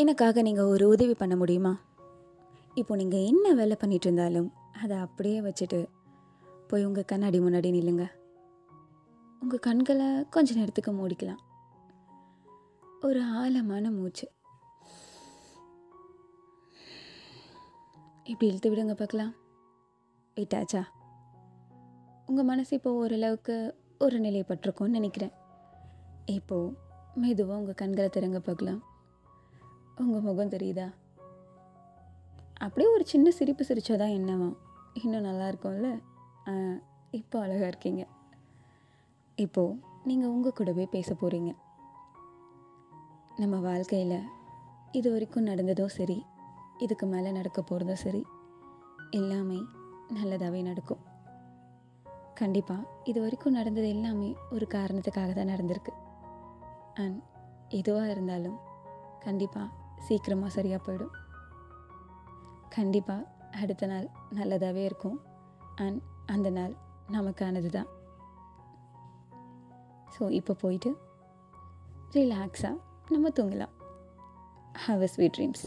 எனக்காக நீங்கள் ஒரு உதவி பண்ண முடியுமா? இப்போ நீங்கள் என்ன வேலை பண்ணிட்டு இருந்தாலும் அதை அப்படியே வச்சுட்டு போய் உங்கள் கண்ணாடி முன்னாடி நில்லுங்க. உங்கள் கண்களை கொஞ்ச நேரத்துக்கு மூடிக்கலாம். ஒரு ஆழமான மூச்சு. இப்படி இழுத்து விடுங்க பார்க்கலாம். விட்டாச்சா உங்கள் மனசு இப்போ ஓரளவுக்கு ஒரு நிலைப்பட்டிருக்கோன்னு நினைக்கிறேன். இப்போது மெதுவாக உங்கள் கண்களை திறங்க பார்க்கலாம். உங்கள் முகம் தெரியுதா? அப்படியே ஒரு சின்ன சிரிப்பு சிரிச்சாதான் என்னவா. இன்னும் நல்லா இருக்கும்ல? இப்போ அழகாக இருக்கீங்க. இப்போது நீங்கள் உங்கள் கூடவே பேச போகிறீங்க நம்ம வாழ்க்கையில் இது வரைக்கும் நடந்ததும் சரி இதுக்கு மேலே நடக்க போகிறதும் சரி எல்லாமே நல்லதாகவே நடக்கும். கண்டிப்பாக இது வரைக்கும் நடந்தது எல்லாமே ஒரு காரணத்துக்காக தான் நடந்திருக்கு. அண்ட் எதுவாக இருந்தாலும் கண்டிப்பாக சீக்கிரமாக சரியாக போயிடும். கண்டிப்பாக அடுத்த நாள் நல்லதாகவே இருக்கும். அண்ட் அந்த நாள் நமக்கானது தான் ஸோ இப்போ போயிட்டு ரிலாக்ஸாக நம்ம தூங்கலாம். Have a sweet dreams